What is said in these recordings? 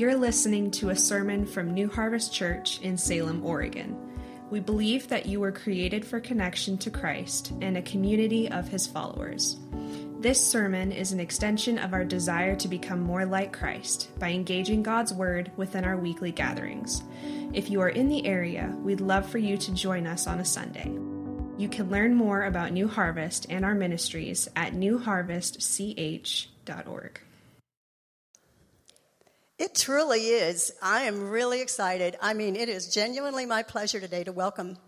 You're listening to a sermon from New Harvest Church in Salem, Oregon. We believe that you were created for connection to Christ and a community of his followers. This sermon is an extension of our desire to become more like Christ by engaging God's Word within our weekly gatherings. If you are in the area, we'd love for you to join us on a Sunday. You can learn more about New Harvest and our ministries at newharvestch.org. It truly is. I am really excited. I mean, it is genuinely my pleasure today to welcome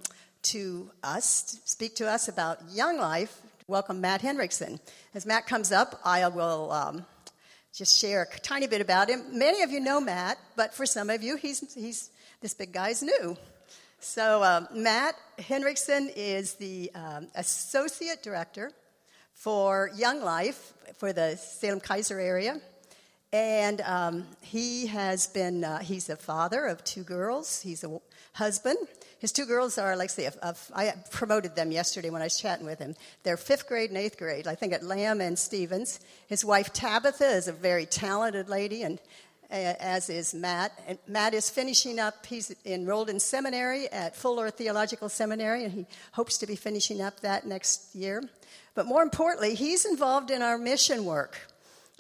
to us, speak to us about Young Life, welcome Matt Henriksen. As Matt comes up, I will um, just share a tiny bit about him. Many of you know Matt, but for some of you, he's, he's this big guy's new. So, um, Matt Henriksen is the um, Associate Director for Young Life for the Salem Keizer area. And um, he has been, uh, he's a father of two girls. He's a husband. His two girls are, like, say, I promoted them yesterday when I was chatting with him. They're fifth grade and eighth grade, I think at Lamb and Stevens. His wife Tabitha is a very talented lady, and uh, as is Matt. And Matt is finishing up, he's enrolled in seminary at Fuller Theological Seminary, and he hopes to be finishing up that next year. But more importantly, he's involved in our mission work.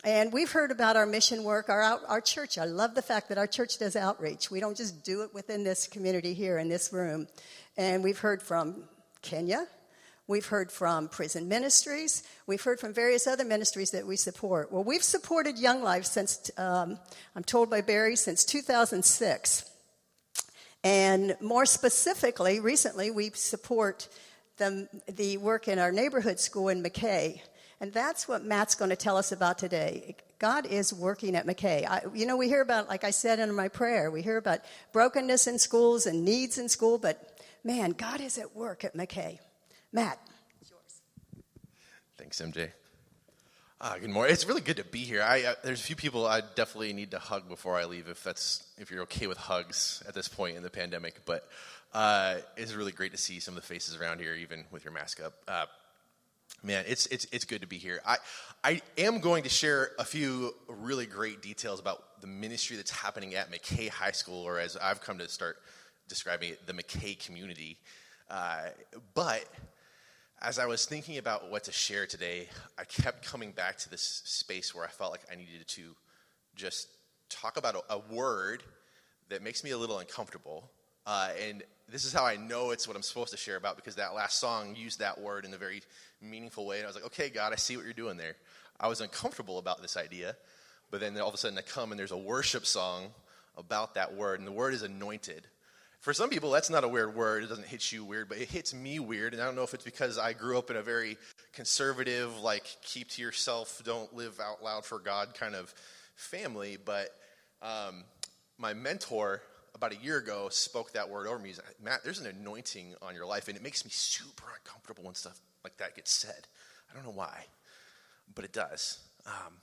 And we've heard about our mission work, our, out, our church. I love the fact that our church does outreach. We don't just do it within this community here in this room. And we've heard from Kenya, we've heard from prison ministries, we've heard from various other ministries that we support. Well, we've supported Young Life since, um, I'm told by Barry, since 2006. And more specifically, recently, we support the, the work in our neighborhood school in McKay. And that's what Matt's going to tell us about today. God is working at McKay. I, you know, we hear about, like I said in my prayer, we hear about brokenness in schools and needs in school, but man, God is at work at McKay. Matt, it's yours. Thanks, MJ. Uh, good morning. It's really good to be here. I, uh, there's a few people I definitely need to hug before I leave, if that's if you're okay with hugs at this point in the pandemic. But uh, it's really great to see some of the faces around here, even with your mask up. Uh, Man, it's, it's, it's good to be here. I, I am going to share a few really great details about the ministry that's happening at McKay High School, or as I've come to start describing it, the McKay community. Uh, but as I was thinking about what to share today, I kept coming back to this space where I felt like I needed to just talk about a, a word that makes me a little uncomfortable. Uh, and this is how I know it's what I'm supposed to share about because that last song used that word in a very meaningful way. And I was like, okay, God, I see what you're doing there. I was uncomfortable about this idea, but then all of a sudden I come and there's a worship song about that word, and the word is anointed. For some people, that's not a weird word. It doesn't hit you weird, but it hits me weird. And I don't know if it's because I grew up in a very conservative, like, keep to yourself, don't live out loud for God kind of family. But um, my mentor about a year ago spoke that word over me. He's like, Matt, there's an anointing on your life, and it makes me super uncomfortable when stuff like that gets said. I don't know why, but it does. Um,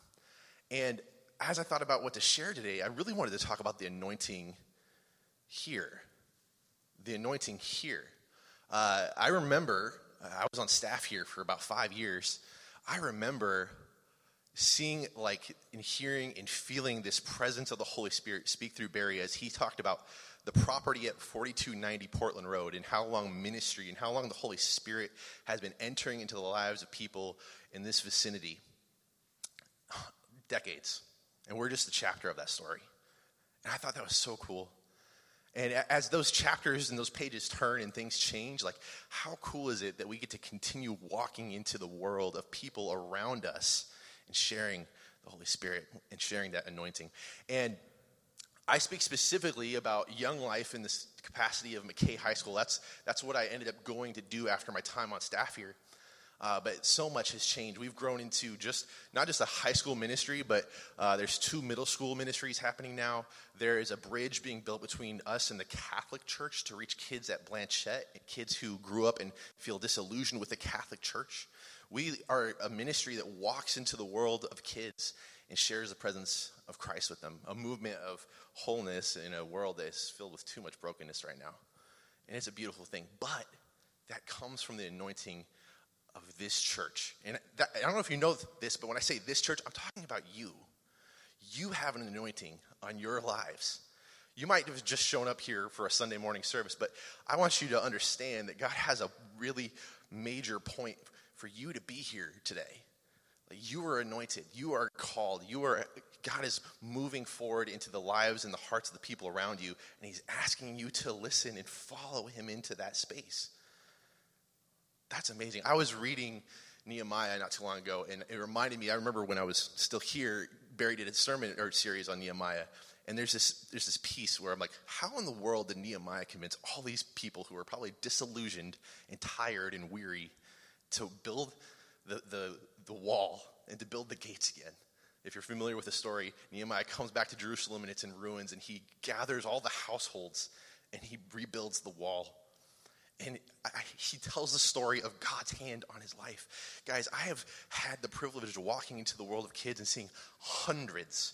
and as I thought about what to share today, I really wanted to talk about the anointing here. The anointing here. Uh, I remember, I was on staff here for about five years. I remember seeing like and hearing and feeling this presence of the Holy Spirit speak through Barry as he talked about the property at 4290 Portland Road and how long ministry and how long the Holy Spirit has been entering into the lives of people in this vicinity. Decades. And we're just the chapter of that story. And I thought that was so cool. And as those chapters and those pages turn and things change, like how cool is it that we get to continue walking into the world of people around us and sharing the Holy Spirit and sharing that anointing. And I speak specifically about young life in this capacity of McKay High School. That's, that's what I ended up going to do after my time on staff here. Uh, but so much has changed. We've grown into just not just a high school ministry, but uh, there's two middle school ministries happening now. There is a bridge being built between us and the Catholic Church to reach kids at Blanchet, kids who grew up and feel disillusioned with the Catholic Church. We are a ministry that walks into the world of kids and shares the presence of Christ with them, a movement of wholeness in a world that is filled with too much brokenness right now. And it's a beautiful thing. But that comes from the anointing of this church. And that, I don't know if you know this, but when I say this church, I'm talking about you. you have an anointing on your lives. You might have just shown up here for a Sunday morning service, but I want you to understand that God has a really major point for you to be here today. You are anointed. You are called. You are God is moving forward into the lives and the hearts of the people around you, and He's asking you to listen and follow Him into that space. That's amazing. I was reading Nehemiah not too long ago, and it reminded me. I remember when I was still here, Barry did a sermon or series on Nehemiah, and there's this there's this piece where I'm like, how in the world did Nehemiah convince all these people who are probably disillusioned and tired and weary to build the the, the wall and to build the gates again? If you're familiar with the story, Nehemiah comes back to Jerusalem and it's in ruins, and he gathers all the households and he rebuilds the wall. And I, he tells the story of God's hand on his life. Guys, I have had the privilege of walking into the world of kids and seeing hundreds,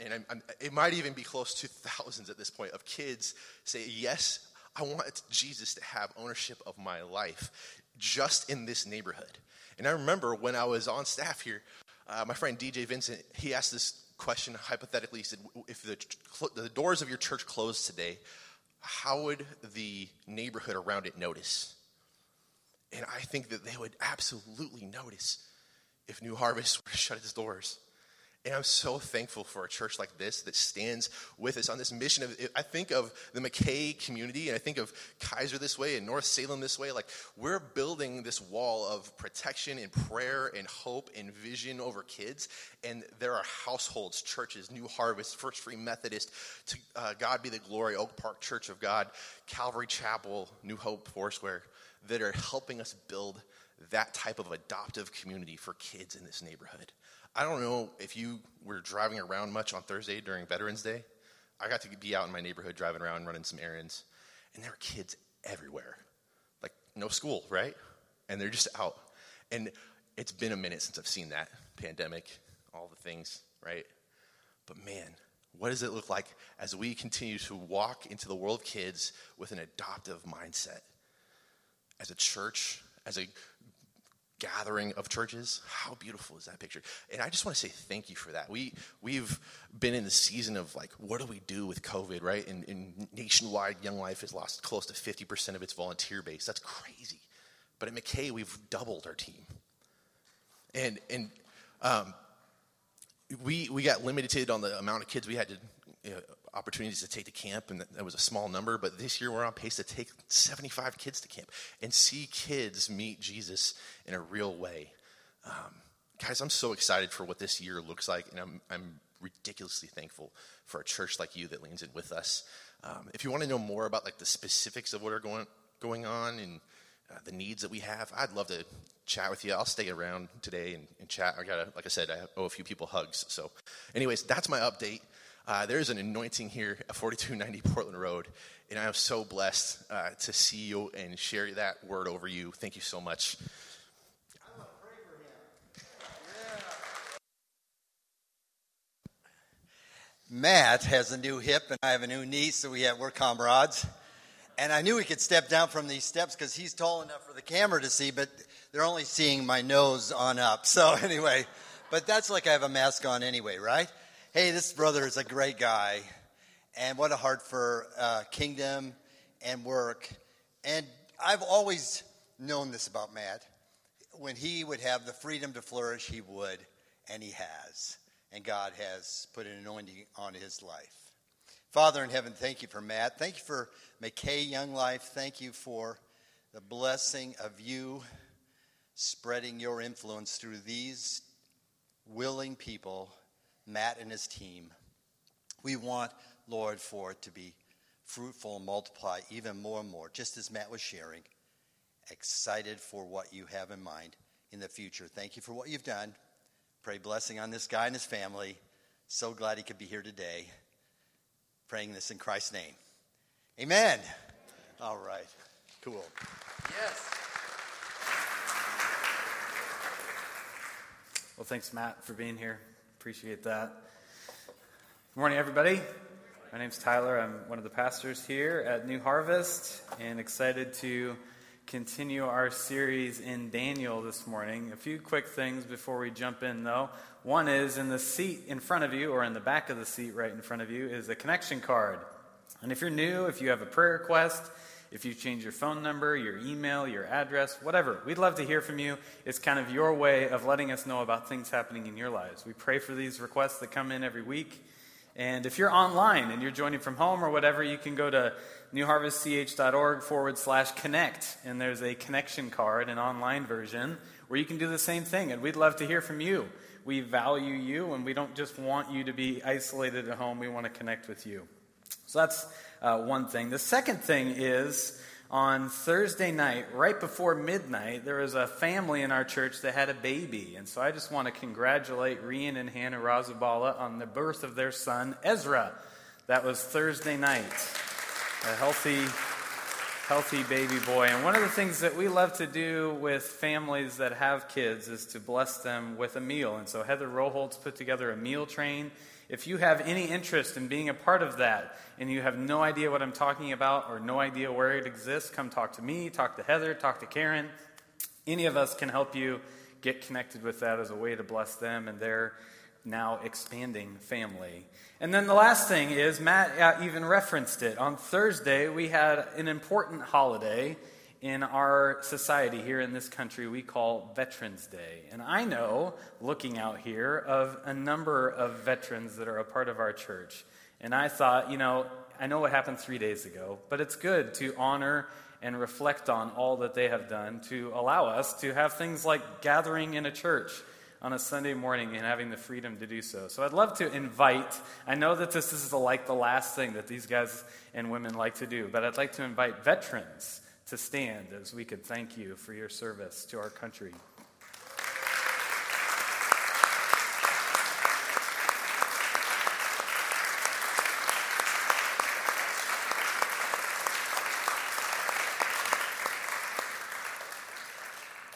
and I'm, I'm, it might even be close to thousands at this point, of kids say, Yes, I want Jesus to have ownership of my life just in this neighborhood. And I remember when I was on staff here, uh, my friend DJ Vincent, he asked this question hypothetically. He said, If the, the doors of your church closed today, how would the neighborhood around it notice? And I think that they would absolutely notice if New Harvest were to shut its doors. And I'm so thankful for a church like this that stands with us on this mission. Of, I think of the McKay community, and I think of Keizer this way and North Salem this way. Like, we're building this wall of protection and prayer and hope and vision over kids. And there are households, churches, New Harvest, First Free Methodist, to uh, God be the glory, Oak Park Church of God, Calvary Chapel, New Hope, Foursquare, that are helping us build that type of adoptive community for kids in this neighborhood. I don't know if you were driving around much on Thursday during Veterans Day. I got to be out in my neighborhood driving around running some errands, and there were kids everywhere. Like, no school, right? And they're just out. And it's been a minute since I've seen that pandemic, all the things, right? But man, what does it look like as we continue to walk into the world of kids with an adoptive mindset? As a church, as a gathering of churches. How beautiful is that picture? And I just want to say thank you for that. We we've been in the season of like, what do we do with COVID, right? And, and nationwide, Young Life has lost close to fifty percent of its volunteer base. That's crazy. But at McKay, we've doubled our team, and and um, we we got limited on the amount of kids we had to. You know, opportunities to take to camp, and that was a small number. But this year, we're on pace to take 75 kids to camp and see kids meet Jesus in a real way. Um, guys, I'm so excited for what this year looks like, and I'm, I'm ridiculously thankful for a church like you that leans in with us. Um, if you want to know more about like the specifics of what are going going on and uh, the needs that we have, I'd love to chat with you. I'll stay around today and, and chat. I got like I said, I owe a few people hugs. So, anyways, that's my update. Uh, there's an anointing here at 4290 Portland Road, and I am so blessed uh, to see you and share that word over you. Thank you so much. Matt has a new hip, and I have a new knee, so we have, we're comrades. And I knew he could step down from these steps because he's tall enough for the camera to see, but they're only seeing my nose on up. So, anyway, but that's like I have a mask on anyway, right? Hey, this brother is a great guy, and what a heart for uh, kingdom and work. And I've always known this about Matt. When he would have the freedom to flourish, he would, and he has. And God has put an anointing on his life. Father in heaven, thank you for Matt. Thank you for McKay Young Life. Thank you for the blessing of you spreading your influence through these willing people Matt and his team. We want, Lord, for it to be fruitful and multiply even more and more, just as Matt was sharing. Excited for what you have in mind in the future. Thank you for what you've done. Pray blessing on this guy and his family. So glad he could be here today. Praying this in Christ's name. Amen. All right. Cool. Yes. Well, thanks, Matt, for being here. Appreciate that. Good morning, everybody. My name's Tyler. I'm one of the pastors here at New Harvest and excited to continue our series in Daniel this morning. A few quick things before we jump in, though. One is in the seat in front of you, or in the back of the seat right in front of you, is a connection card. And if you're new, if you have a prayer request, if you change your phone number, your email, your address, whatever, we'd love to hear from you. It's kind of your way of letting us know about things happening in your lives. We pray for these requests that come in every week. And if you're online and you're joining from home or whatever, you can go to newharvestch.org forward slash connect. And there's a connection card, an online version, where you can do the same thing. And we'd love to hear from you. We value you, and we don't just want you to be isolated at home. We want to connect with you. So that's uh, one thing. The second thing is on Thursday night, right before midnight, there was a family in our church that had a baby. And so I just want to congratulate Rian and Hannah Razabala on the birth of their son, Ezra. That was Thursday night. A healthy, healthy baby boy. And one of the things that we love to do with families that have kids is to bless them with a meal. And so Heather Roholtz put together a meal train. If you have any interest in being a part of that and you have no idea what I'm talking about or no idea where it exists, come talk to me, talk to Heather, talk to Karen. Any of us can help you get connected with that as a way to bless them and their now expanding family. And then the last thing is, Matt uh, even referenced it. On Thursday, we had an important holiday in our society here in this country we call Veterans Day. And I know, looking out here, of a number of veterans that are a part of our church. And I thought, you know, I know what happened three days ago, but it's good to honor and reflect on all that they have done to allow us to have things like gathering in a church on a Sunday morning and having the freedom to do so. So I'd love to invite, I know that this is like the last thing that these guys and women like to do, but I'd like to invite veterans to stand as we could thank you for your service to our country.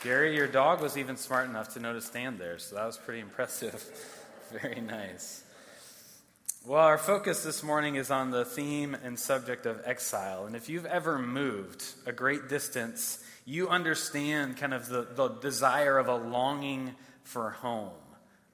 Gary, your dog was even smart enough to know to stand there, so that was pretty impressive. Very nice. Well, our focus this morning is on the theme and subject of exile. And if you've ever moved a great distance, you understand kind of the, the desire of a longing for home.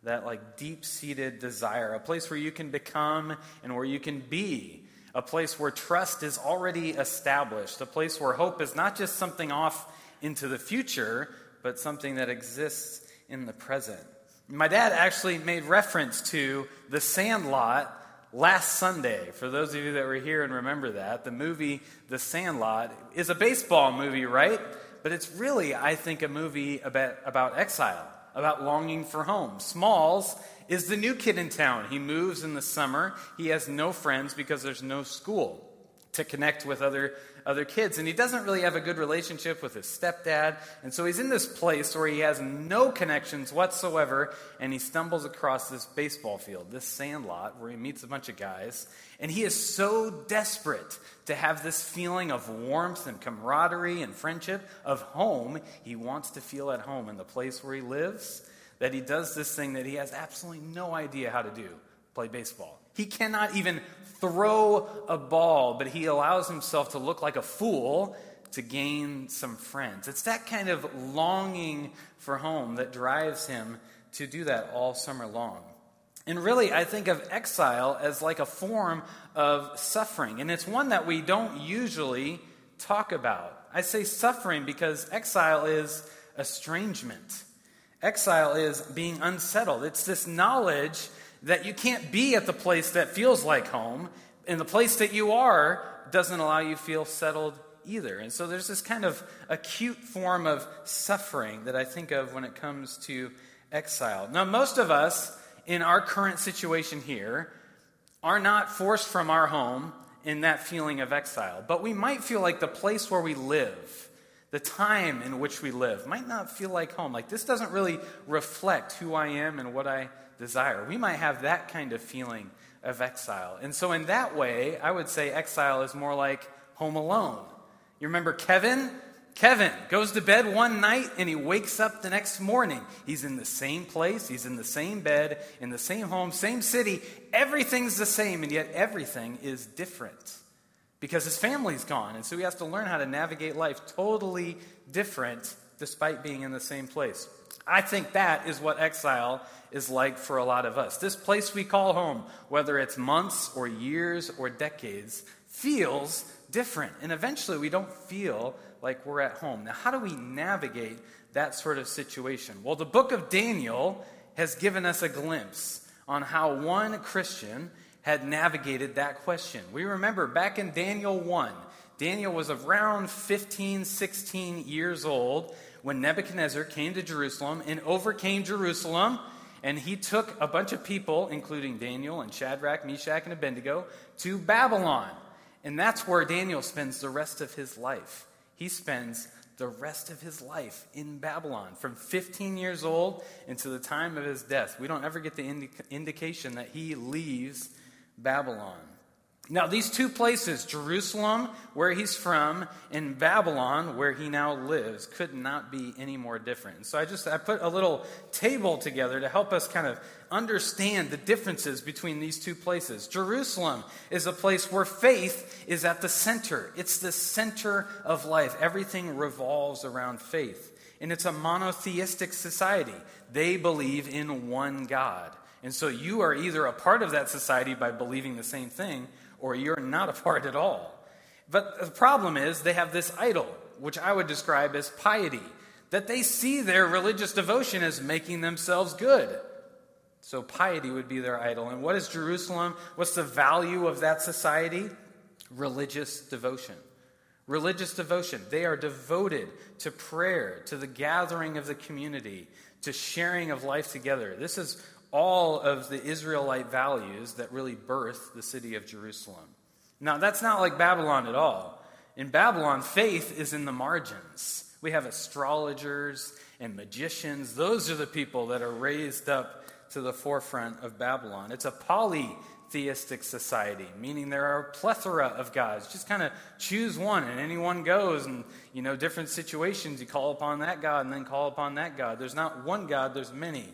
That like deep seated desire, a place where you can become and where you can be, a place where trust is already established, a place where hope is not just something off into the future, but something that exists in the present. My dad actually made reference to The Sandlot last Sunday. For those of you that were here and remember that, the movie The Sandlot is a baseball movie, right? But it's really, I think, a movie about, about exile, about longing for home. Smalls is the new kid in town. He moves in the summer. He has no friends because there's no school to connect with other other kids. And he doesn't really have a good relationship with his stepdad. And so he's in this place where he has no connections whatsoever. And he stumbles across this baseball field, this sandlot, where he meets a bunch of guys. And he is so desperate to have this feeling of warmth and camaraderie and friendship, of home. He wants to feel at home in the place where he lives. That he does this thing that he has absolutely no idea how to do play baseball. He cannot even throw a ball, but he allows himself to look like a fool to gain some friends. It's that kind of longing for home that drives him to do that all summer long. And really, I think of exile as like a form of suffering, and it's one that we don't usually talk about. I say suffering because exile is estrangement. Exile is being unsettled. It's this knowledge that you can't be at the place that feels like home, and the place that you are doesn't allow you feel settled either. And so there's this kind of acute form of suffering that I think of when it comes to exile. Now, most of us in our current situation here are not forced from our home in that feeling of exile, but we might feel like the place where we live, the time in which we live, might not feel like home. Like this doesn't really reflect who I am and what I desire. We might have that kind of feeling of exile. And so, in that way, I would say exile is more like home alone. You remember Kevin? Kevin goes to bed one night and he wakes up the next morning. He's in the same place, he's in the same bed, in the same home, same city. Everything's the same, and yet everything is different. because his family's gone. And so he has to learn how to navigate life totally different despite being in the same place. I think that is what exile is like for a lot of us. This place we call home, whether it's months or years or decades, feels different. And eventually we don't feel like we're at home. Now, how do we navigate that sort of situation? Well, the book of Daniel has given us a glimpse on how one Christian had navigated that question. We remember back in Daniel 1, Daniel was around 15, 16 years old when Nebuchadnezzar came to Jerusalem and overcame Jerusalem. And he took a bunch of people, including Daniel and Shadrach, Meshach, and Abednego, to Babylon. And that's where Daniel spends the rest of his life. He spends the rest of his life in Babylon, from 15 years old until the time of his death. We don't ever get the indi- indication that he leaves Babylon. Now, these two places, Jerusalem, where he's from, and Babylon, where he now lives, could not be any more different. So I just I put a little table together to help us kind of understand the differences between these two places. Jerusalem is a place where faith is at the center. It's the center of life. Everything revolves around faith. And it's a monotheistic society. They believe in one God. And so you are either a part of that society by believing the same thing, or you're not a part at all. But the problem is they have this idol, which I would describe as piety, that they see their religious devotion as making themselves good. So piety would be their idol. And what is Jerusalem? What's the value of that society? Religious devotion. Religious devotion. They are devoted to prayer, to the gathering of the community, to sharing of life together. This is all of the Israelite values that really birthed the city of Jerusalem. Now, that's not like Babylon at all. In Babylon, faith is in the margins. We have astrologers and magicians. Those are the people that are raised up to the forefront of Babylon. It's a polytheistic society, meaning there are a plethora of gods. Just kind of choose one, and anyone goes, and you know, different situations, you call upon that God and then call upon that God. There's not one God, there's many.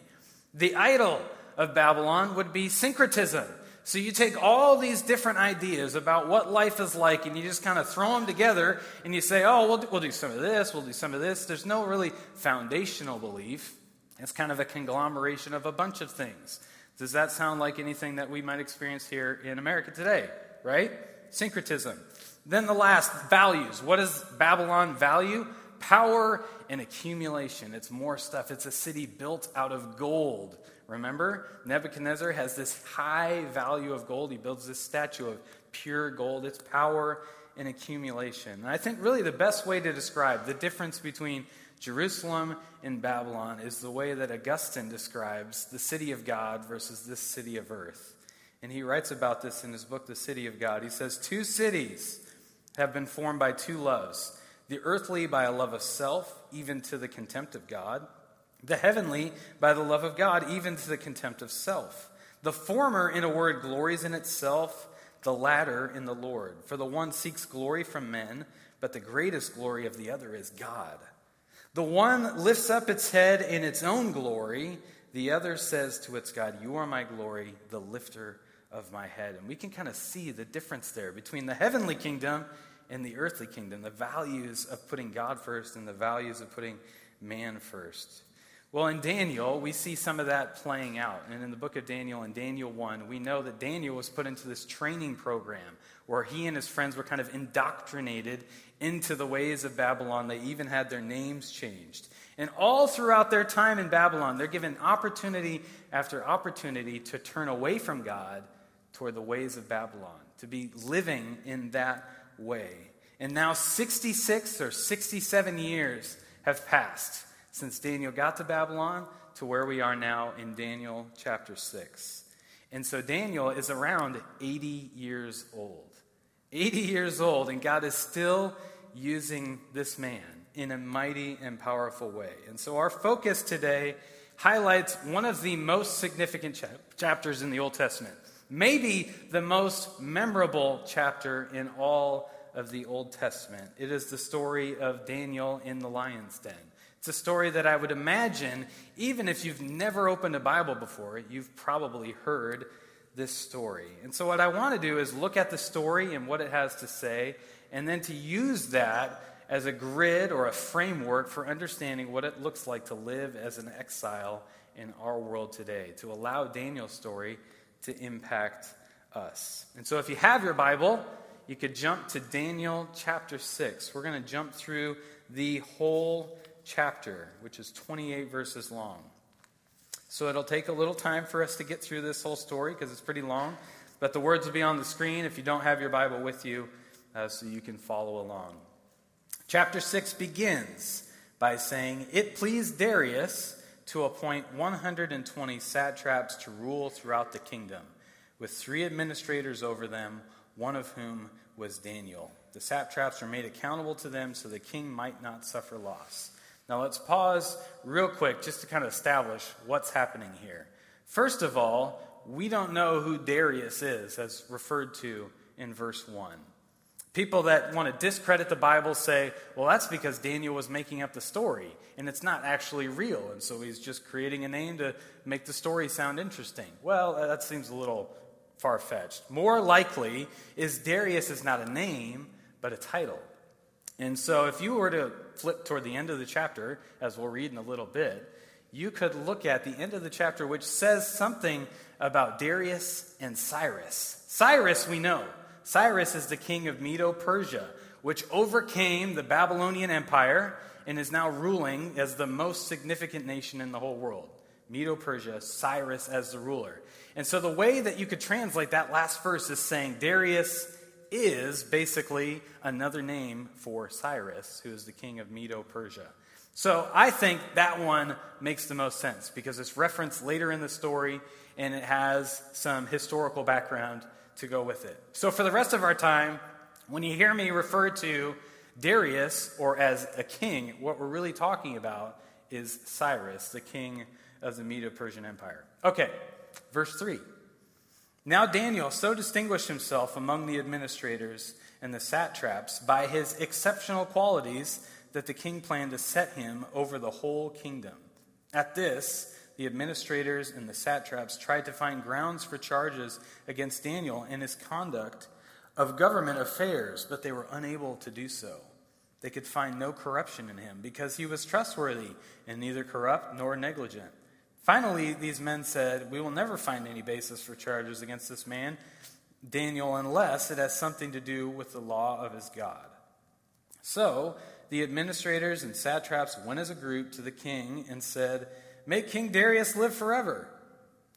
The idol of Babylon would be syncretism. So you take all these different ideas about what life is like and you just kind of throw them together and you say, oh, we'll do, we'll do some of this, we'll do some of this. There's no really foundational belief. It's kind of a conglomeration of a bunch of things. Does that sound like anything that we might experience here in America today, right? Syncretism. Then the last, values. What does Babylon value? Power and accumulation. It's more stuff. It's a city built out of gold. Remember, Nebuchadnezzar has this high value of gold. He builds this statue of pure gold. It's power and accumulation. And I think really the best way to describe the difference between Jerusalem and Babylon is the way that Augustine describes the city of God versus this city of earth. And he writes about this in his book, The City of God. He says, Two cities have been formed by two loves the earthly by a love of self, even to the contempt of God, the heavenly by the love of God, even to the contempt of self. The former, in a word, glories in itself, the latter in the Lord. For the one seeks glory from men, but the greatest glory of the other is God. The one lifts up its head in its own glory, the other says to its God, You are my glory, the lifter of my head. And we can kind of see the difference there between the heavenly kingdom in the earthly kingdom, the values of putting God first and the values of putting man first. Well, in Daniel, we see some of that playing out. And in the book of Daniel, in Daniel 1, we know that Daniel was put into this training program where he and his friends were kind of indoctrinated into the ways of Babylon. They even had their names changed. And all throughout their time in Babylon, they're given opportunity after opportunity to turn away from God toward the ways of Babylon, to be living in that way. And now 66 or 67 years have passed since Daniel got to Babylon to where we are now in Daniel chapter 6. And so Daniel is around 80 years old. 80 years old, and God is still using this man in a mighty and powerful way. And so our focus today highlights one of the most significant chapters in the Old Testament maybe the most memorable chapter in all of the Old Testament. It is the story of Daniel in the lion's den. It's a story that I would imagine, even if you've never opened a Bible before, you've probably heard this story. And so, what I want to do is look at the story and what it has to say, and then to use that as a grid or a framework for understanding what it looks like to live as an exile in our world today, to allow Daniel's story to impact us. And so, if you have your Bible, you could jump to Daniel chapter 6. We're going to jump through the whole chapter, which is 28 verses long. So it'll take a little time for us to get through this whole story because it's pretty long. But the words will be on the screen if you don't have your Bible with you uh, so you can follow along. Chapter 6 begins by saying, It pleased Darius to appoint 120 satraps to rule throughout the kingdom, with three administrators over them, one of whom was Daniel. The satraps were made accountable to them so the king might not suffer loss. Now let's pause real quick just to kind of establish what's happening here. First of all, we don't know who Darius is, as referred to in verse 1. People that want to discredit the Bible say, well, that's because Daniel was making up the story, and it's not actually real, and so he's just creating a name to make the story sound interesting. Well, that seems a little far fetched. More likely is Darius is not a name, but a title. And so if you were to flip toward the end of the chapter, as we'll read in a little bit, you could look at the end of the chapter, which says something about Darius and Cyrus. Cyrus, we know. Cyrus is the king of Medo Persia, which overcame the Babylonian Empire and is now ruling as the most significant nation in the whole world. Medo Persia, Cyrus as the ruler. And so the way that you could translate that last verse is saying Darius is basically another name for Cyrus, who is the king of Medo Persia. So I think that one makes the most sense because it's referenced later in the story and it has some historical background to go with it. So, for the rest of our time, when you hear me refer to Darius or as a king, what we're really talking about is Cyrus, the king of the Medo Persian Empire. Okay, verse 3. Now Daniel so distinguished himself among the administrators and the satraps by his exceptional qualities that the king planned to set him over the whole kingdom. At this, the administrators and the satraps tried to find grounds for charges against Daniel in his conduct of government affairs, but they were unable to do so. They could find no corruption in him because he was trustworthy and neither corrupt nor negligent. Finally, these men said, We will never find any basis for charges against this man, Daniel, unless it has something to do with the law of his God. So the administrators and satraps went as a group to the king and said, Make King Darius live forever.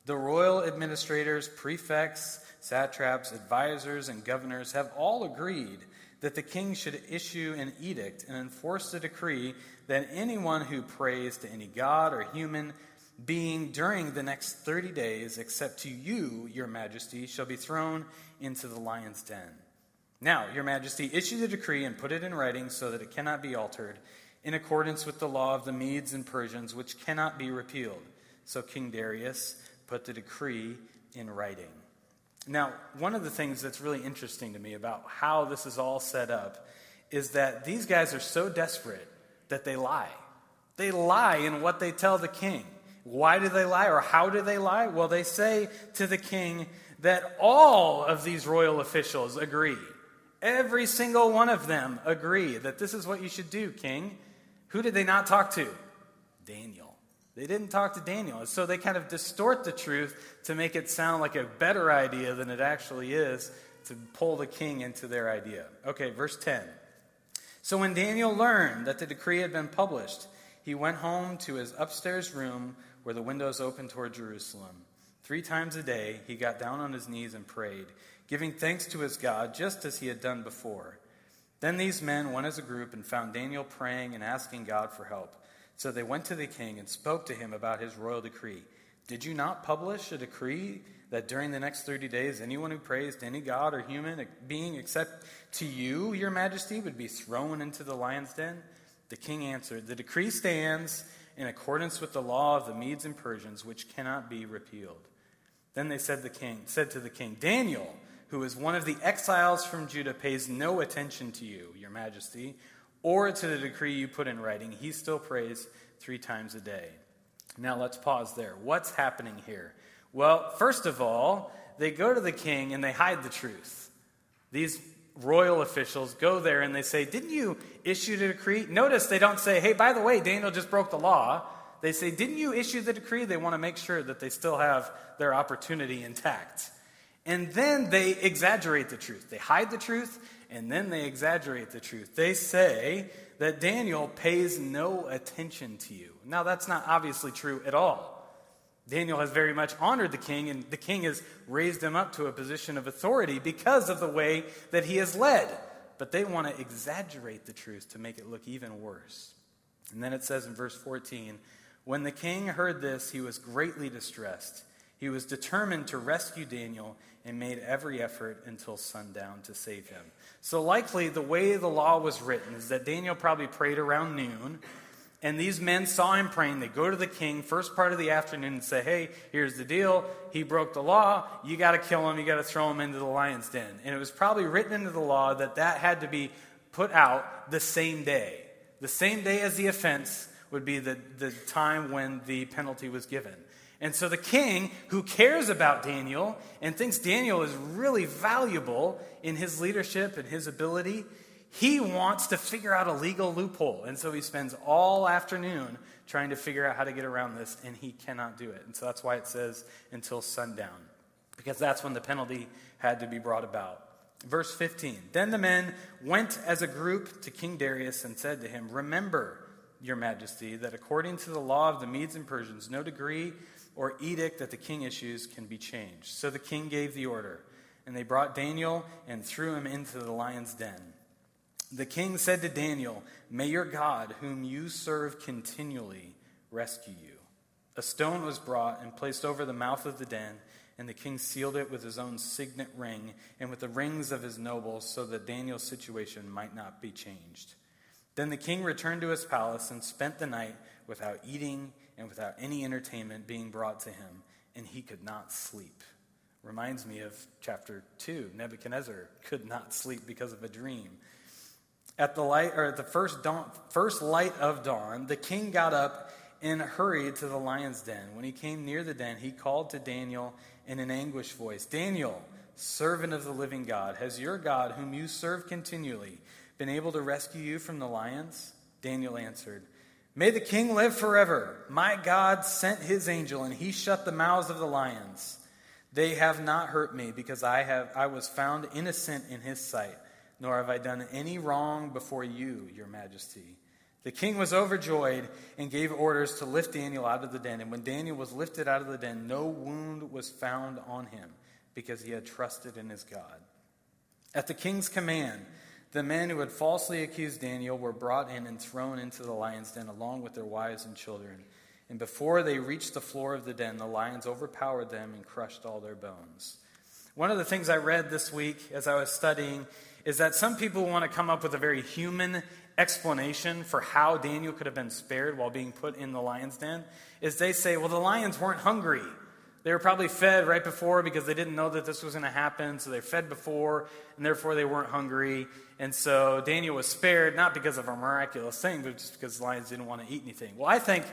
The royal administrators, prefects, satraps, advisors, and governors have all agreed that the king should issue an edict and enforce the decree that anyone who prays to any god or human being during the next 30 days, except to you, your majesty, shall be thrown into the lion's den. Now, your majesty, issue the decree and put it in writing so that it cannot be altered in accordance with the law of the Medes and Persians, which cannot be repealed. So King Darius put the decree in writing. Now, one of the things that's really interesting to me about how this is all set up is that these guys are so desperate that they lie. They lie in what they tell the king. Why do they lie or how do they lie? Well, they say to the king that all of these royal officials agree. Every single one of them agree that this is what you should do, king. Who did they not talk to? Daniel. They didn't talk to Daniel. So they kind of distort the truth to make it sound like a better idea than it actually is to pull the king into their idea. Okay, verse 10. So when Daniel learned that the decree had been published, he went home to his upstairs room where the windows opened toward Jerusalem. Three times a day, he got down on his knees and prayed, giving thanks to his God just as he had done before. Then these men went as a group and found Daniel praying and asking God for help. So they went to the king and spoke to him about his royal decree. Did you not publish a decree that during the next 30 days, anyone who prays to any god or human being except to you, your majesty, would be thrown into the lion's den? The king answered, The decree stands in accordance with the law of the Medes and Persians, which cannot be repealed. Then they said, the king, said to the king, Daniel, who is one of the exiles from Judah, pays no attention to you, your majesty, or to the decree you put in writing. He still prays three times a day. Now let's pause there. What's happening here? Well, first of all, they go to the king and they hide the truth. These royal officials go there and they say, Didn't you issue the decree? Notice they don't say, Hey, by the way, Daniel just broke the law. They say, Didn't you issue the decree? They want to make sure that they still have their opportunity intact. And then they exaggerate the truth. They hide the truth and then they exaggerate the truth. They say that Daniel pays no attention to you. Now, that's not obviously true at all. Daniel has very much honored the king, and the king has raised him up to a position of authority because of the way that he has led. But they want to exaggerate the truth to make it look even worse. And then it says in verse 14 When the king heard this, he was greatly distressed. He was determined to rescue Daniel and made every effort until sundown to save him. So, likely, the way the law was written is that Daniel probably prayed around noon and these men saw him praying. They go to the king first part of the afternoon and say, Hey, here's the deal. He broke the law. You got to kill him. You got to throw him into the lion's den. And it was probably written into the law that that had to be put out the same day. The same day as the offense would be the, the time when the penalty was given. And so the king, who cares about Daniel and thinks Daniel is really valuable in his leadership and his ability, he wants to figure out a legal loophole. And so he spends all afternoon trying to figure out how to get around this, and he cannot do it. And so that's why it says until sundown, because that's when the penalty had to be brought about. Verse 15 Then the men went as a group to King Darius and said to him, Remember, your majesty, that according to the law of the Medes and Persians, no decree or edict that the king issues can be changed. So the king gave the order, and they brought Daniel and threw him into the lion's den. The king said to Daniel, May your God, whom you serve continually, rescue you. A stone was brought and placed over the mouth of the den, and the king sealed it with his own signet ring and with the rings of his nobles, so that Daniel's situation might not be changed. Then the king returned to his palace and spent the night without eating and without any entertainment being brought to him, and he could not sleep. Reminds me of chapter 2. Nebuchadnezzar could not sleep because of a dream. At the light or at the first dawn, first light of dawn, the king got up and hurried to the lion's den. When he came near the den, he called to Daniel in an anguished voice, "Daniel, servant of the living God, has your God, whom you serve continually, been able to rescue you from the lions?" Daniel answered, "May the king live forever. My God sent his angel and he shut the mouths of the lions. They have not hurt me because I have I was found innocent in his sight." nor have I done any wrong before you, your majesty. The king was overjoyed and gave orders to lift Daniel out of the den. And when Daniel was lifted out of the den, no wound was found on him because he had trusted in his God. At the king's command, the men who had falsely accused Daniel were brought in and thrown into the lion's den along with their wives and children. And before they reached the floor of the den, the lions overpowered them and crushed all their bones. One of the things I read this week as I was studying is that some people want to come up with a very human explanation for how Daniel could have been spared while being put in the lion's den. Is they say, well, the lions weren't hungry. They were probably fed right before because they didn't know that this was going to happen. So they fed before, and therefore they weren't hungry. And so Daniel was spared, not because of a miraculous thing, but just because the lions didn't want to eat anything. Well, I think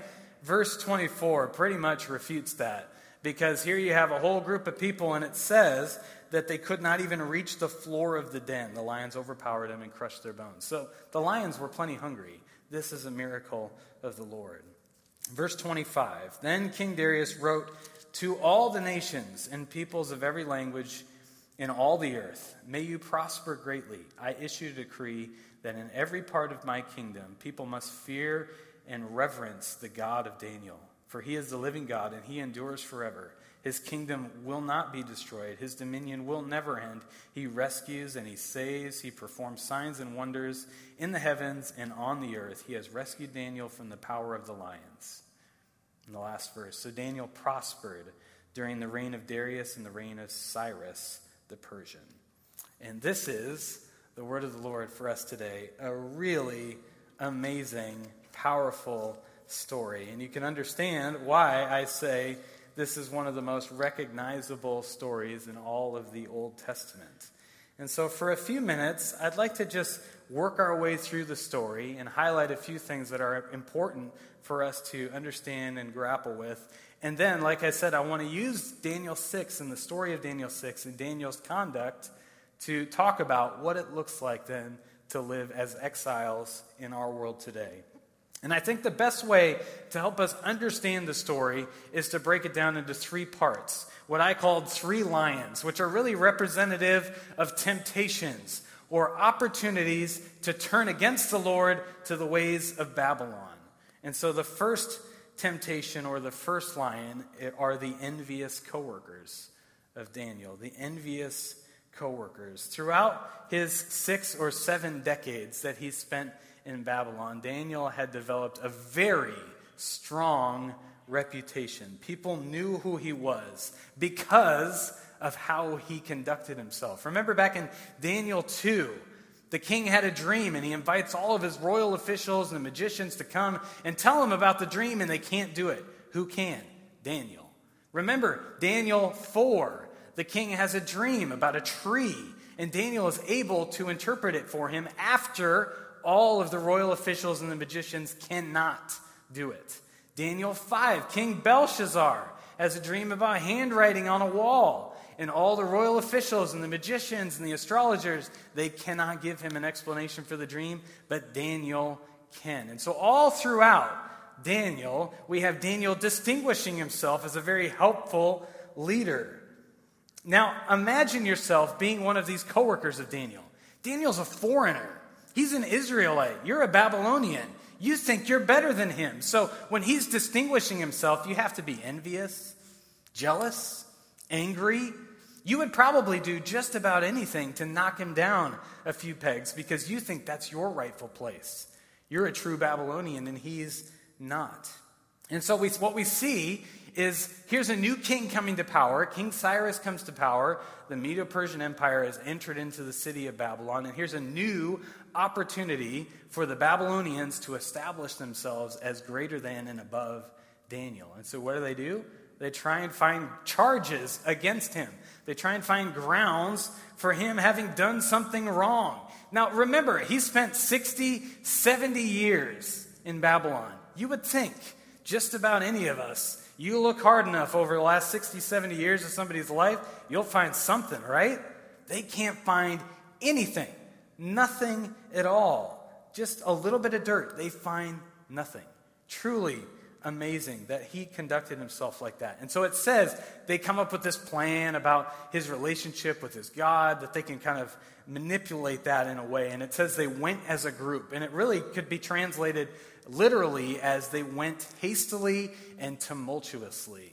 verse 24 pretty much refutes that because here you have a whole group of people, and it says that they could not even reach the floor of the den. The lions overpowered them and crushed their bones. So the lions were plenty hungry. This is a miracle of the Lord. Verse 25 Then King Darius wrote to all the nations and peoples of every language in all the earth, May you prosper greatly. I issue a decree that in every part of my kingdom people must fear and reverence the God of Daniel, for he is the living God and he endures forever. His kingdom will not be destroyed. His dominion will never end. He rescues and he saves. He performs signs and wonders in the heavens and on the earth. He has rescued Daniel from the power of the lions. In the last verse. So Daniel prospered during the reign of Darius and the reign of Cyrus the Persian. And this is the word of the Lord for us today. A really amazing, powerful story. And you can understand why I say this is one of the most recognizable stories in all of the Old Testament. And so, for a few minutes, I'd like to just work our way through the story and highlight a few things that are important for us to understand and grapple with. And then, like I said, I want to use Daniel 6 and the story of Daniel 6 and Daniel's conduct to talk about what it looks like then to live as exiles in our world today. And I think the best way to help us understand the story is to break it down into three parts, what I called three lions, which are really representative of temptations or opportunities to turn against the Lord to the ways of Babylon. And so the first temptation or the first lion eh, are the envious coworkers of Daniel, the envious coworkers. Throughout his six or seven decades that he spent in Babylon, Daniel had developed a very strong reputation. People knew who he was because of how he conducted himself. Remember back in Daniel 2, the king had a dream and he invites all of his royal officials and the magicians to come and tell him about the dream, and they can't do it. Who can? Daniel. Remember, Daniel 4, the king has a dream about a tree, and Daniel is able to interpret it for him after all of the royal officials and the magicians cannot do it. Daniel 5, King Belshazzar has a dream about handwriting on a wall and all the royal officials and the magicians and the astrologers, they cannot give him an explanation for the dream, but Daniel can. And so, all throughout Daniel, we have Daniel distinguishing himself as a very helpful leader. Now, imagine yourself being one of these coworkers of Daniel. Daniel's a foreigner, he's an Israelite, you're a Babylonian. You think you're better than him. So, when he's distinguishing himself, you have to be envious, jealous, angry, you would probably do just about anything to knock him down a few pegs because you think that's your rightful place. You're a true Babylonian and he's not. And so we, what we see is here's a new king coming to power. King Cyrus comes to power. The Medo Persian Empire has entered into the city of Babylon. And here's a new opportunity for the Babylonians to establish themselves as greater than and above Daniel. And so what do they do? They try and find charges against him. They try and find grounds for him having done something wrong. Now, remember, he spent 60, 70 years in Babylon. You would think just about any of us, you look hard enough over the last 60, 70 years of somebody's life, you'll find something, right? They can't find anything, nothing at all. Just a little bit of dirt. They find nothing. Truly amazing that he conducted himself like that. And so it says they come up with this plan about his relationship with his God, that they can kind of manipulate that in a way. And it says they went as a group. And it really could be translated literally as they went hastily and tumultuously.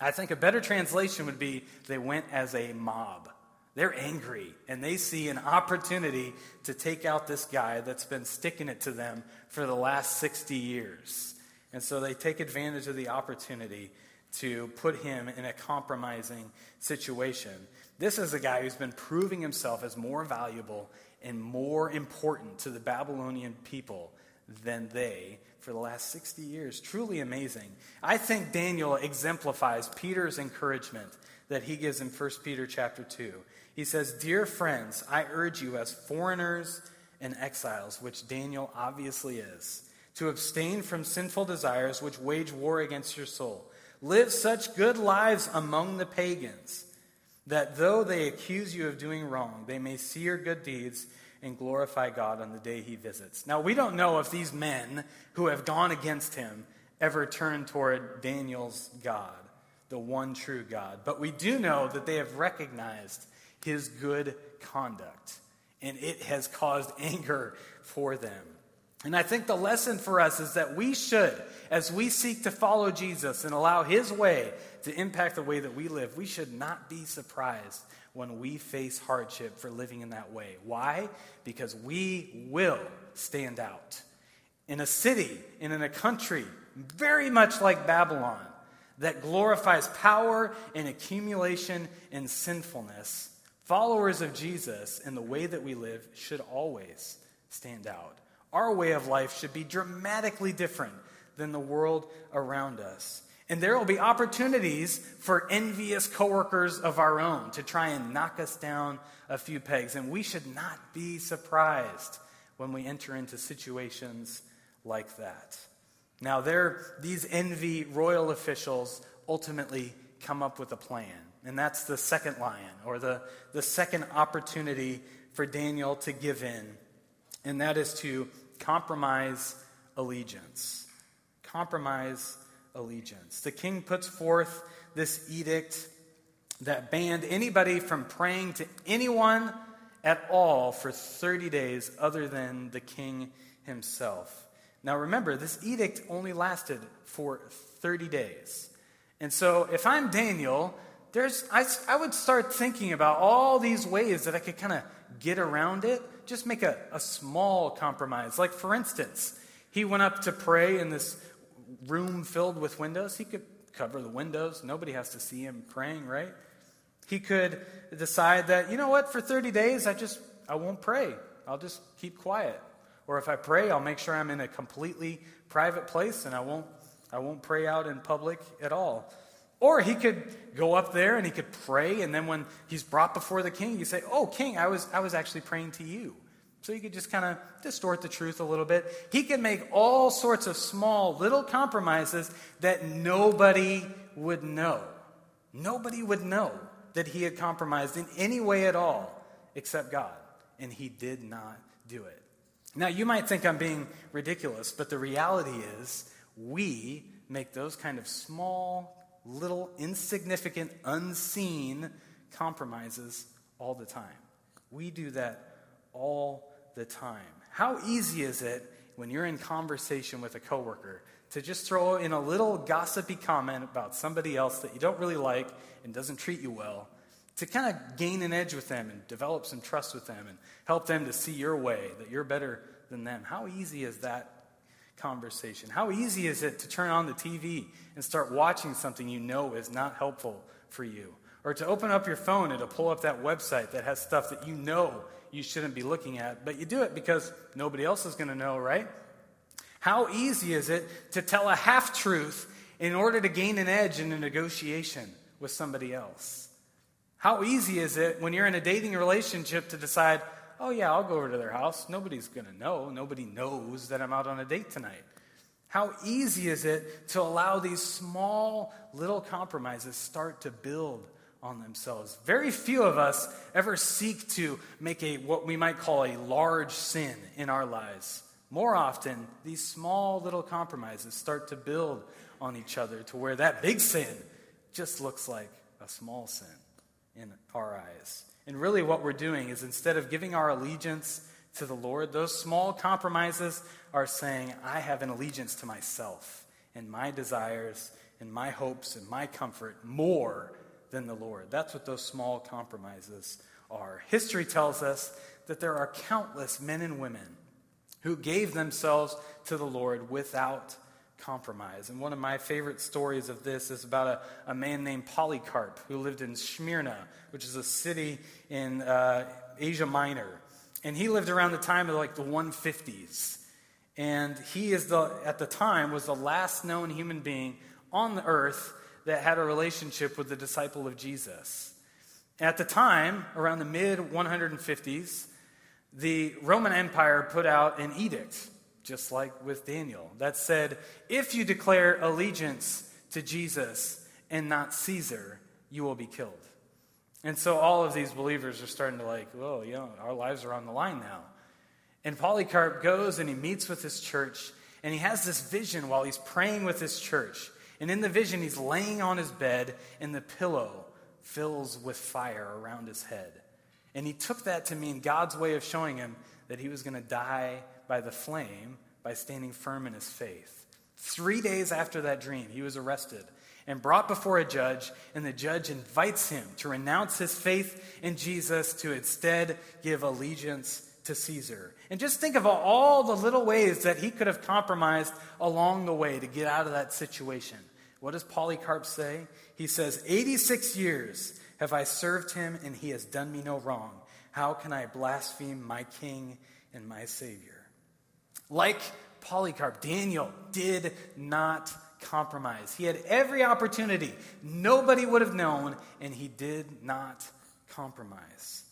I think a better translation would be they went as a mob. They're angry and they see an opportunity to take out this guy that's been sticking it to them for the last 60 years. And so they take advantage of the opportunity to put him in a compromising situation. This is a guy who's been proving himself as more valuable and more important to the Babylonian people than they for the last 60 years. Truly amazing. I think Daniel exemplifies Peter's encouragement that he gives in 1 Peter chapter 2. He says, Dear friends, I urge you as foreigners and exiles, which Daniel obviously is to abstain from sinful desires which wage war against your soul. Live such good lives among the pagans that though they accuse you of doing wrong, they may see your good deeds and glorify God on the day he visits. Now, we don't know if these men who have gone against him ever turned toward Daniel's God, the one true God, but we do know that they have recognized his good conduct, and it has caused anger for them. And I think the lesson for us is that we should, as we seek to follow Jesus and allow His way to impact the way that we live, we should not be surprised when we face hardship for living in that way. Why? Because we will stand out. In a city and in a country very much like Babylon that glorifies power and accumulation and sinfulness, followers of Jesus and the way that we live should always stand out. Our way of life should be dramatically different than the world around us. And there will be opportunities for envious coworkers of our own to try and knock us down a few pegs. And we should not be surprised when we enter into situations like that. Now, there, these envy royal officials ultimately come up with a plan. And that's the second lion, or the, the second opportunity for Daniel to give in. And that is to compromise allegiance. Compromise allegiance. The king puts forth this edict that banned anybody from praying to anyone at all for 30 days other than the king himself. Now remember, this edict only lasted for 30 days. And so if I'm Daniel, there's, I, I would start thinking about all these ways that I could kind of get around it, just make a, a small compromise. Like, for instance, he went up to pray in this room filled with windows. He could cover the windows, nobody has to see him praying, right? He could decide that, you know what, for 30 days, I just, I won't pray. I'll just keep quiet. Or if I pray, I'll make sure I'm in a completely private place and I won't, I won't pray out in public at all. Or he could go up there and he could pray, and then when he's brought before the king, you say, Oh, king, I was, I was actually praying to you. So you could just kind of distort the truth a little bit. He can make all sorts of small little compromises that nobody would know. Nobody would know that he had compromised in any way at all except God. And he did not do it. Now, you might think I'm being ridiculous, but the reality is we make those kind of small, little, insignificant, unseen compromises all the time. We do that all the time. How easy is it when you're in conversation with a coworker to just throw in a little gossipy comment about somebody else that you don't really like and doesn't treat you well, to kind of gain an edge with them and develop some trust with them and help them to see your way, that you're better than them. How easy is that conversation? How easy is it to turn on the TV and start watching something you know is not helpful for you? Or to open up your phone and to pull up that website that has stuff that you know you shouldn't be looking at, but you do it because nobody else is going to know, right? How easy is it to tell a half truth in order to gain an edge in a negotiation with somebody else? How easy is it when you're in a dating relationship to decide, oh, yeah, I'll go over to their house. Nobody's going to know. Nobody knows that I'm out on a date tonight. How easy is it to allow these small little compromises start to build on themselves? Very few of us ever seek to make a what we might call a large sin in our lives. More often, these small little compromises start to build on each other to where that big sin just looks like a small sin in our eyes. And really, what we're doing is instead of giving our allegiance to the Lord, those small compromises are saying, I have an allegiance to myself and my desires and my hopes and my comfort more than the Lord. That's what those small compromises are. History tells us that there are countless men and women who gave themselves to the Lord without compromise. And one of my favorite stories of this is about a, a man named Polycarp who lived in Smyrna, which is a city in uh, Asia Minor. And he lived around the time of like the 150s. And he is the, at the time, was the last known human being on the earth that had a relationship with the disciple of Jesus. At the time, around the mid 150s, the Roman Empire put out an edict, just like with Daniel, that said, if you declare allegiance to Jesus and not Caesar, you will be killed. And so all of these believers are starting to like, whoa, you know, our lives are on the line now. And Polycarp goes and he meets with his church, and he has this vision while he's praying with his church. And in the vision, he's laying on his bed, and the pillow fills with fire around his head. And he took that to mean God's way of showing him that he was going to die by the flame by standing firm in his faith. Three days after that dream, he was arrested and brought before a judge, and the judge invites him to renounce his faith in Jesus to instead give allegiance to Caesar. And just think of all the little ways that he could have compromised along the way to get out of that situation. What does Polycarp say? He says, 86 years have I served him, and he has done me no wrong. How can I blaspheme my king and my Savior? Like Polycarp, Daniel did not compromise. He had every opportunity. Nobody would have known, and he did not compromise.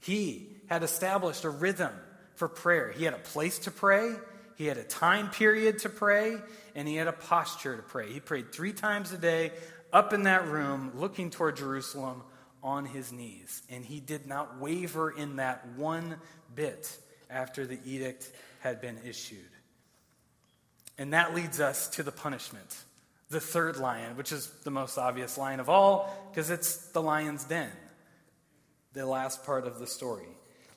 He had established a rhythm for prayer. He had a place to pray, he had a time period to pray, and he had a posture to pray. He prayed three times a day up in that room, looking toward Jerusalem on his knees. And he did not waver in that one bit after the edict had been issued. And that leads us to the punishment, the third lion, which is the most obvious lion of all, because it's the lion's den, the last part of the story.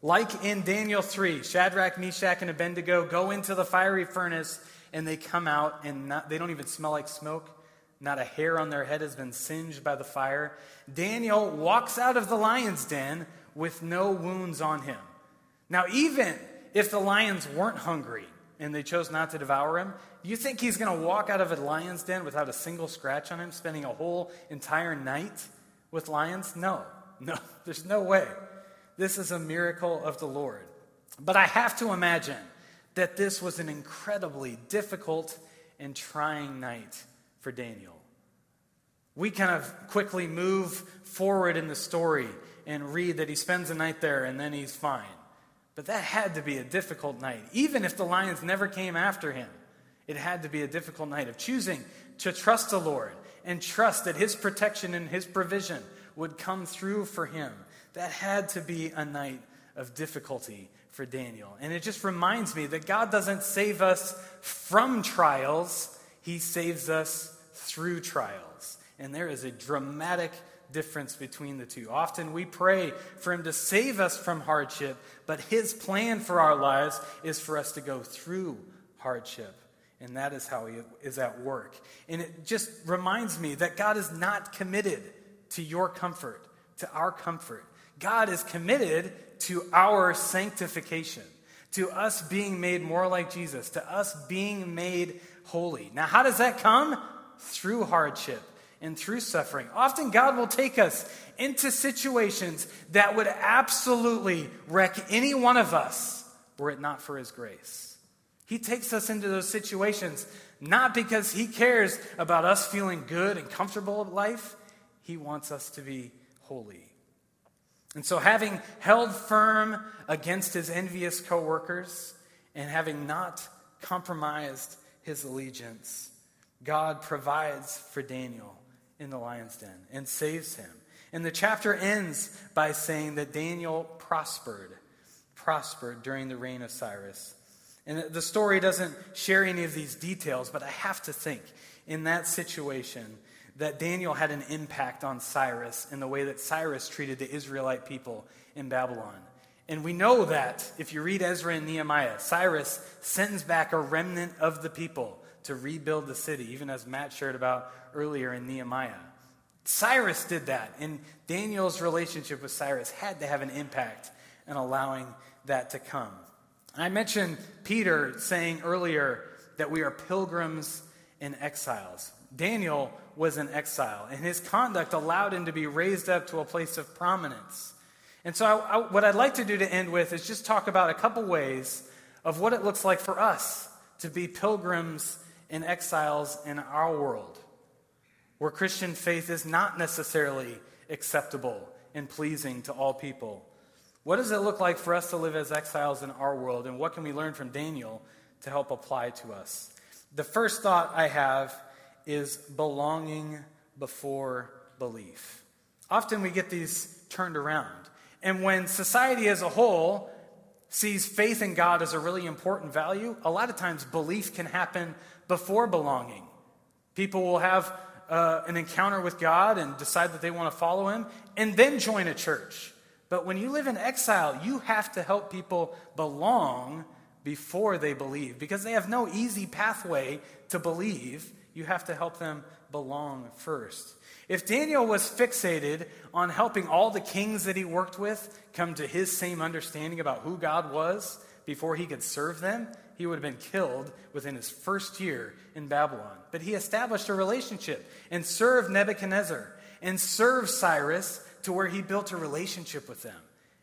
Like in Daniel 3, Shadrach, Meshach, and Abednego go into the fiery furnace and they come out and not, they don't even smell like smoke. Not a hair on their head has been singed by the fire. Daniel walks out of the lion's den with no wounds on him. Now, even if the lions weren't hungry and they chose not to devour him, you think he's going to walk out of a lion's den without a single scratch on him, spending a whole entire night with lions? No, no, there's no way. This is a miracle of the Lord. But I have to imagine that this was an incredibly difficult and trying night for Daniel. We kind of quickly move forward in the story and read that he spends the night there and then he's fine. But that had to be a difficult night. Even if the lions never came after him, it had to be a difficult night of choosing to trust the Lord and trust that his protection and his provision would come through for him that had to be a night of difficulty for Daniel. And it just reminds me that God doesn't save us from trials, He saves us through trials. And there is a dramatic difference between the two. Often we pray for Him to save us from hardship, but His plan for our lives is for us to go through hardship. And that is how He is at work. And it just reminds me that God is not committed to your comfort, to our comfort. God is committed to our sanctification, to us being made more like Jesus, to us being made holy. Now, how does that come? Through hardship and through suffering. Often, God will take us into situations that would absolutely wreck any one of us were it not for His grace. He takes us into those situations not because He cares about us feeling good and comfortable in life, He wants us to be holy. And so, having held firm against his envious coworkers and having not compromised his allegiance, God provides for Daniel in the lion's den and saves him. And the chapter ends by saying that Daniel prospered, prospered during the reign of Cyrus. And the story doesn't share any of these details, but I have to think in that situation, that Daniel had an impact on Cyrus in the way that Cyrus treated the Israelite people in Babylon. And we know that if you read Ezra and Nehemiah, Cyrus sends back a remnant of the people to rebuild the city, even as Matt shared about earlier in Nehemiah. Cyrus did that, and Daniel's relationship with Cyrus had to have an impact in allowing that to come. I mentioned Peter saying earlier that we are pilgrims and exiles. Daniel was in exile, and his conduct allowed him to be raised up to a place of prominence. And so, I, I, what I'd like to do to end with is just talk about a couple ways of what it looks like for us to be pilgrims and exiles in our world, where Christian faith is not necessarily acceptable and pleasing to all people. What does it look like for us to live as exiles in our world, and what can we learn from Daniel to help apply to us? The first thought I have is belonging before belief. Often we get these turned around. And when society as a whole sees faith in God as a really important value, a lot of times belief can happen before belonging. People will have uh, an encounter with God and decide that they want to follow Him and then join a church. But when you live in exile, you have to help people belong before they believe because they have no easy pathway to believe you have to help them belong first. If Daniel was fixated on helping all the kings that he worked with come to his same understanding about who God was before he could serve them, he would have been killed within his first year in Babylon. But he established a relationship and served Nebuchadnezzar and served Cyrus to where he built a relationship with them.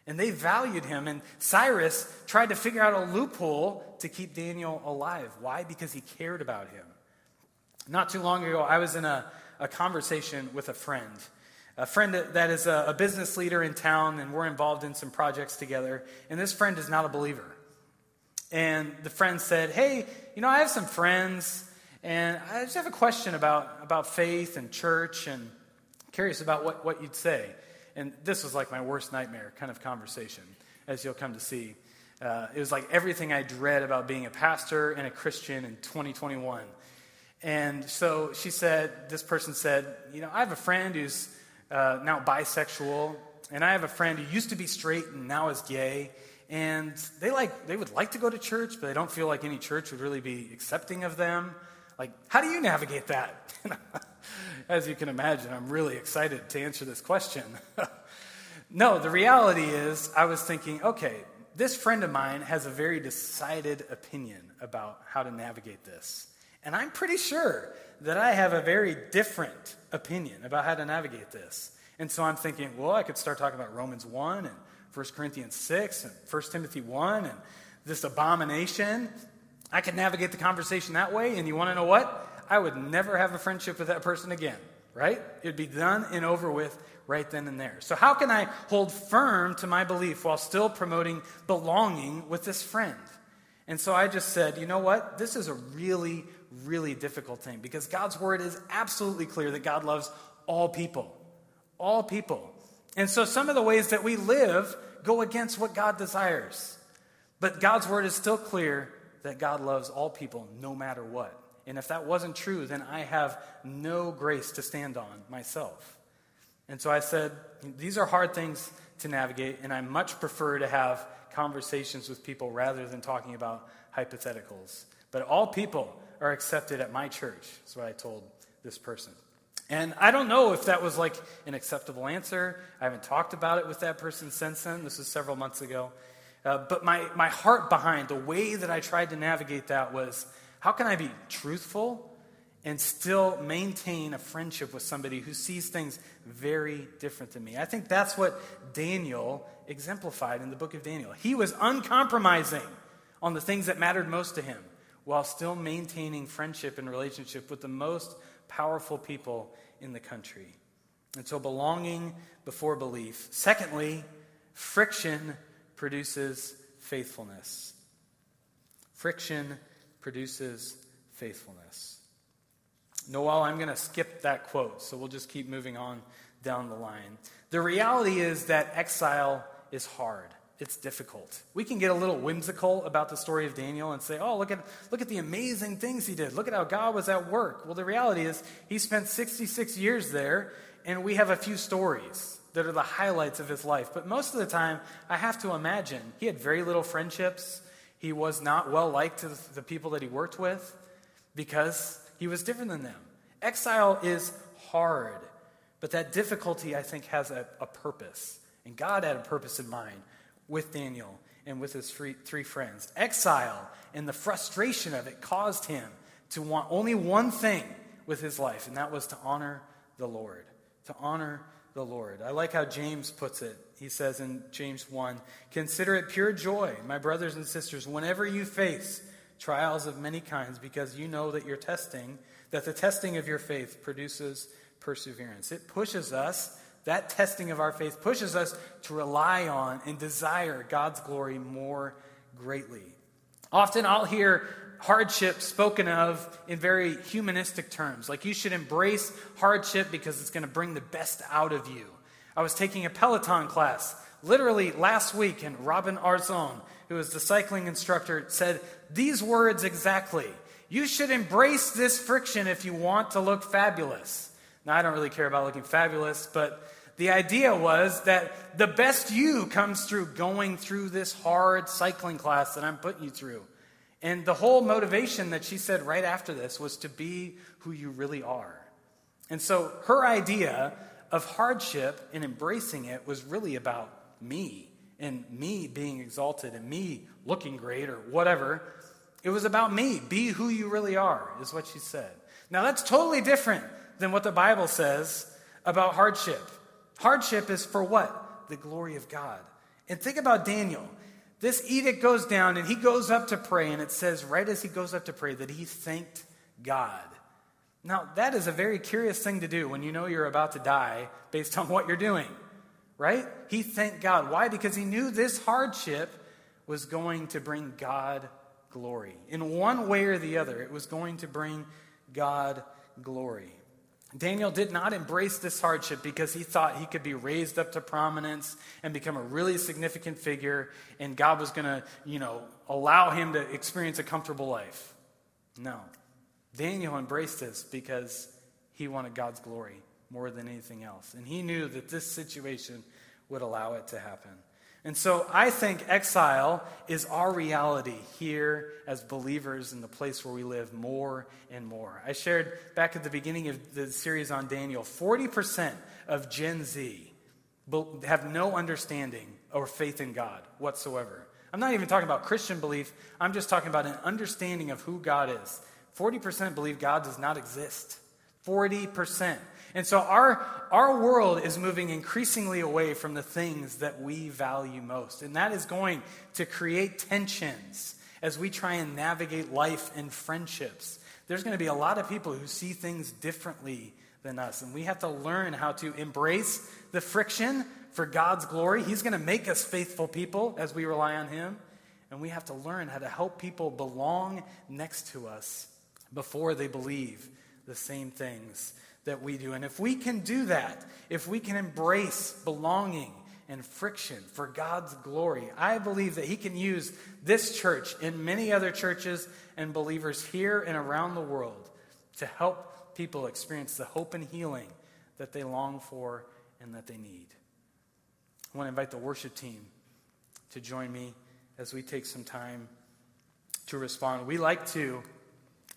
And they valued him. And Cyrus tried to figure out a loophole to keep Daniel alive. Why? Because he cared about him. Not too long ago, I was in a, a conversation with a friend, a friend that is a, a business leader in town, and we're involved in some projects together. And this friend is not a believer. And the friend said, Hey, you know, I have some friends, And I just have a question about, about faith and church and curious about what, what you'd say. And this was like my worst nightmare kind of conversation, as you'll come to see. Uh, it was like everything I dread about being a pastor and a Christian in 2021. And so she said, this person said, You know, I have a friend who's uh, now bisexual, and I have a friend who used to be straight and now is gay. And they like they would like to go to church, but they don't feel like any church would really be accepting of them. Like, how do you navigate that? As you can imagine, I'm really excited to answer this question. no, the reality is, I was thinking, okay, this friend of mine has a very decided opinion about how to navigate this. And I'm pretty sure that I have a very different opinion about how to navigate this. And so I'm thinking, well, I could start talking about Romans 1 and 1 Corinthians 6 and 1 Timothy 1 and this abomination. I could navigate the conversation that way. And you want to know what? I would never have a friendship with that person again, right? It'd be done and over with right then and there. So, how can I hold firm to my belief while still promoting belonging with this friend? And so I just said, you know what? This is a really, really difficult thing because God's word is absolutely clear that God loves all people. All people. And so some of the ways that we live go against what God desires. But God's word is still clear that God loves all people no matter what. And if that wasn't true, then I have no grace to stand on myself. And so I said, these are hard things to navigate, and I much prefer to have conversations with people rather than talking about hypotheticals. But all people are accepted at my church, is what I told this person. And I don't know if that was like an acceptable answer. I haven't talked about it with that person since then. This was several months ago. Uh, but my, my heart behind the way that I tried to navigate that was how can I be truthful and still maintain a friendship with somebody who sees things very different than me? I think that's what Daniel exemplified in the book of Daniel. He was uncompromising on the things that mattered most to him while still maintaining friendship and relationship with the most powerful people in the country. And so, belonging before belief. Secondly, friction produces faithfulness. Friction produces faithfulness. Noel, I'm going to skip that quote, so we'll just keep moving on down the line. The reality is that exile is hard. It's difficult. We can get a little whimsical about the story of Daniel and say, oh, look at, look at the amazing things he did. Look at how God was at work. Well, the reality is, he spent 66 years there, and we have a few stories that are the highlights of his life. But most of the time, I have to imagine he had very little friendships. He was not well liked to the people that he worked with because he was different than them. Exile is hard, but that difficulty, I think, has a, a purpose. And God had a purpose in mind with Daniel and with his three, three friends. Exile and the frustration of it caused him to want only one thing with his life, and that was to honor the Lord. To honor the Lord. I like how James puts it. He says in James 1 Consider it pure joy, my brothers and sisters, whenever you face trials of many kinds, because you know that your testing, that the testing of your faith produces perseverance. It pushes us, that testing of our faith pushes us to rely on and desire God's glory more greatly. Often I'll hear hardship spoken of in very humanistic terms. Like you should embrace hardship because it's going to bring the best out of you. I was taking a Peloton class literally last week, and Robin Arzon, who is the cycling instructor, said these words exactly. You should embrace this friction if you want to look fabulous. Now, I don't really care about looking fabulous, but the idea was that the best you comes through going through this hard cycling class that I'm putting you through. And the whole motivation that she said right after this was to be who you really are. And so her idea of hardship and embracing it was really about me and me being exalted and me looking great or whatever. It was about me. Be who you really are, is what she said. Now, that's totally different than what the Bible says about hardship. Hardship is for what? The glory of God. And think about Daniel. This edict goes down, and he goes up to pray, and it says, right as he goes up to pray, that he thanked God. Now, that is a very curious thing to do when you know you're about to die based on what you're doing, right? He thanked God. Why? Because he knew this hardship was going to bring God glory. In one way or the other, it was going to bring God glory. Daniel did not embrace this hardship because he thought he could be raised up to prominence and become a really significant figure, and God was going to, you know, allow him to experience a comfortable life. No. Daniel embraced this because he wanted God's glory more than anything else. And he knew that this situation would allow it to happen. And so I think exile is our reality here as believers in the place where we live more and more. I shared back at the beginning of the series on Daniel 40% of Gen Z have no understanding or faith in God whatsoever. I'm not even talking about Christian belief, I'm just talking about an understanding of who God is. 40% believe God does not exist. 40%. And so our, our world is moving increasingly away from the things that we value most. And that is going to create tensions as we try and navigate life and friendships. There's going to be a lot of people who see things differently than us. And we have to learn how to embrace the friction for God's glory. He's going to make us faithful people as we rely on Him. And we have to learn how to help people belong next to us before they believe the same things that we do. And if we can do that, if we can embrace belonging and friction for God's glory, I believe that He can use this church and many other churches and believers here and around the world to help people experience the hope and healing that they long for and that they need. I want to invite the worship team to join me as we take some time to respond. We like to,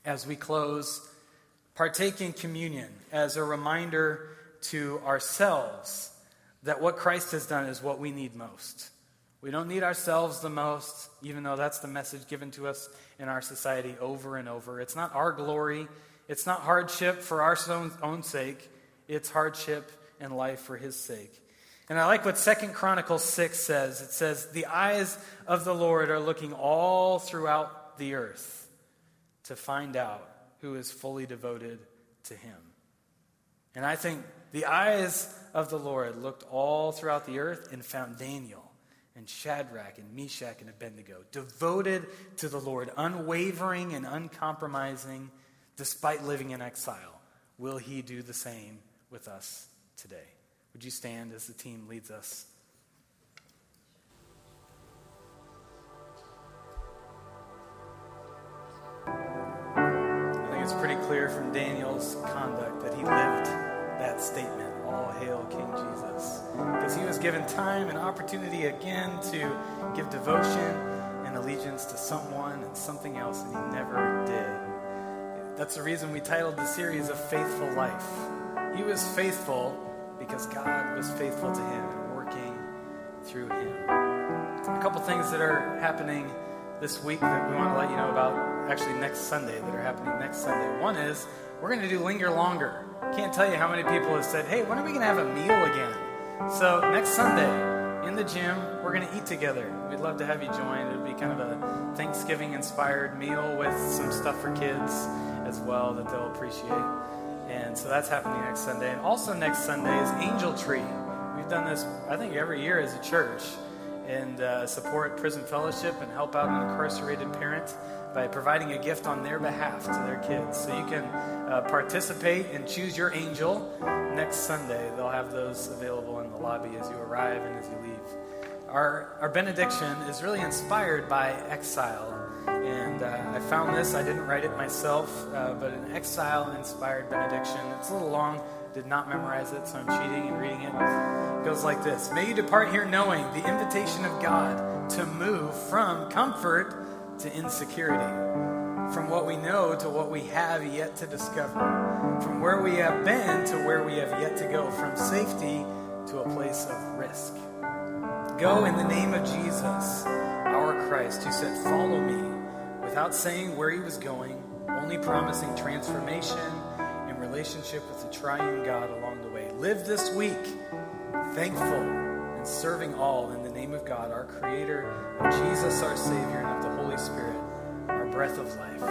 as we close, partake in communion as a reminder to ourselves that what Christ has done is what we need most. We don't need ourselves the most, even though that's the message given to us in our society over and over. It's not our glory, it's not hardship for our own, sake, it's hardship and life for his sake. And I like what Second Chronicles 6 says. It says, The eyes of the Lord are looking all throughout the earth to find out who is fully devoted to him. And I think the eyes of the Lord looked all throughout the earth and found Daniel and Shadrach and Meshach and Abednego, devoted to the Lord, unwavering and uncompromising despite living in exile. Will he do the same with us today? Would you stand as the team leads us? It's pretty clear from Daniel's conduct that he lived that statement All hail King Jesus. Because he was given time and opportunity again to give devotion and allegiance to someone and something else, and he never did. That's the reason we titled the series A Faithful Life. He was faithful because God was faithful to him and working through him. A couple things that are happening this week that we want to let you know about actually next Sunday that are happening next Sunday. One is we're going to do Linger Longer. Can't tell you how many people have said, hey, when are we going to have a meal again? So next Sunday in the gym, we're going to eat together. We'd love to have you join. It'll be kind of a Thanksgiving inspired meal with some stuff for kids as well that they'll appreciate. And so that's happening next Sunday. And also next Sunday is Angel Tree. We've done this, I think, every year as a church and uh, support Prison Fellowship and help out an incarcerated parent by providing a gift on their behalf to their kids. So you can uh, participate and choose your angel next Sunday. They'll have those available in the lobby as you arrive and as you leave. Our, our benediction is really inspired by exile. And uh, I found this, I didn't write it myself, uh, but an exile inspired benediction. It's a little long, did not memorize it, so I'm cheating and reading it. It goes like this May you depart here knowing the invitation of God to move from comfort to insecurity, from what we know to what we have yet to discover, from where we have been to where we have yet to go, from safety to a place of risk. Go in the name of Jesus, our Christ, who said, Follow me, without saying where he was going, only promising transformation and relationship with the triune God along the way. Live this week thankful and serving all in the name of God, our Creator, of Jesus, our Savior, and of the Holy Spirit, our breath of life.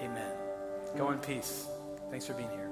Amen. Go in peace. Thanks for being here.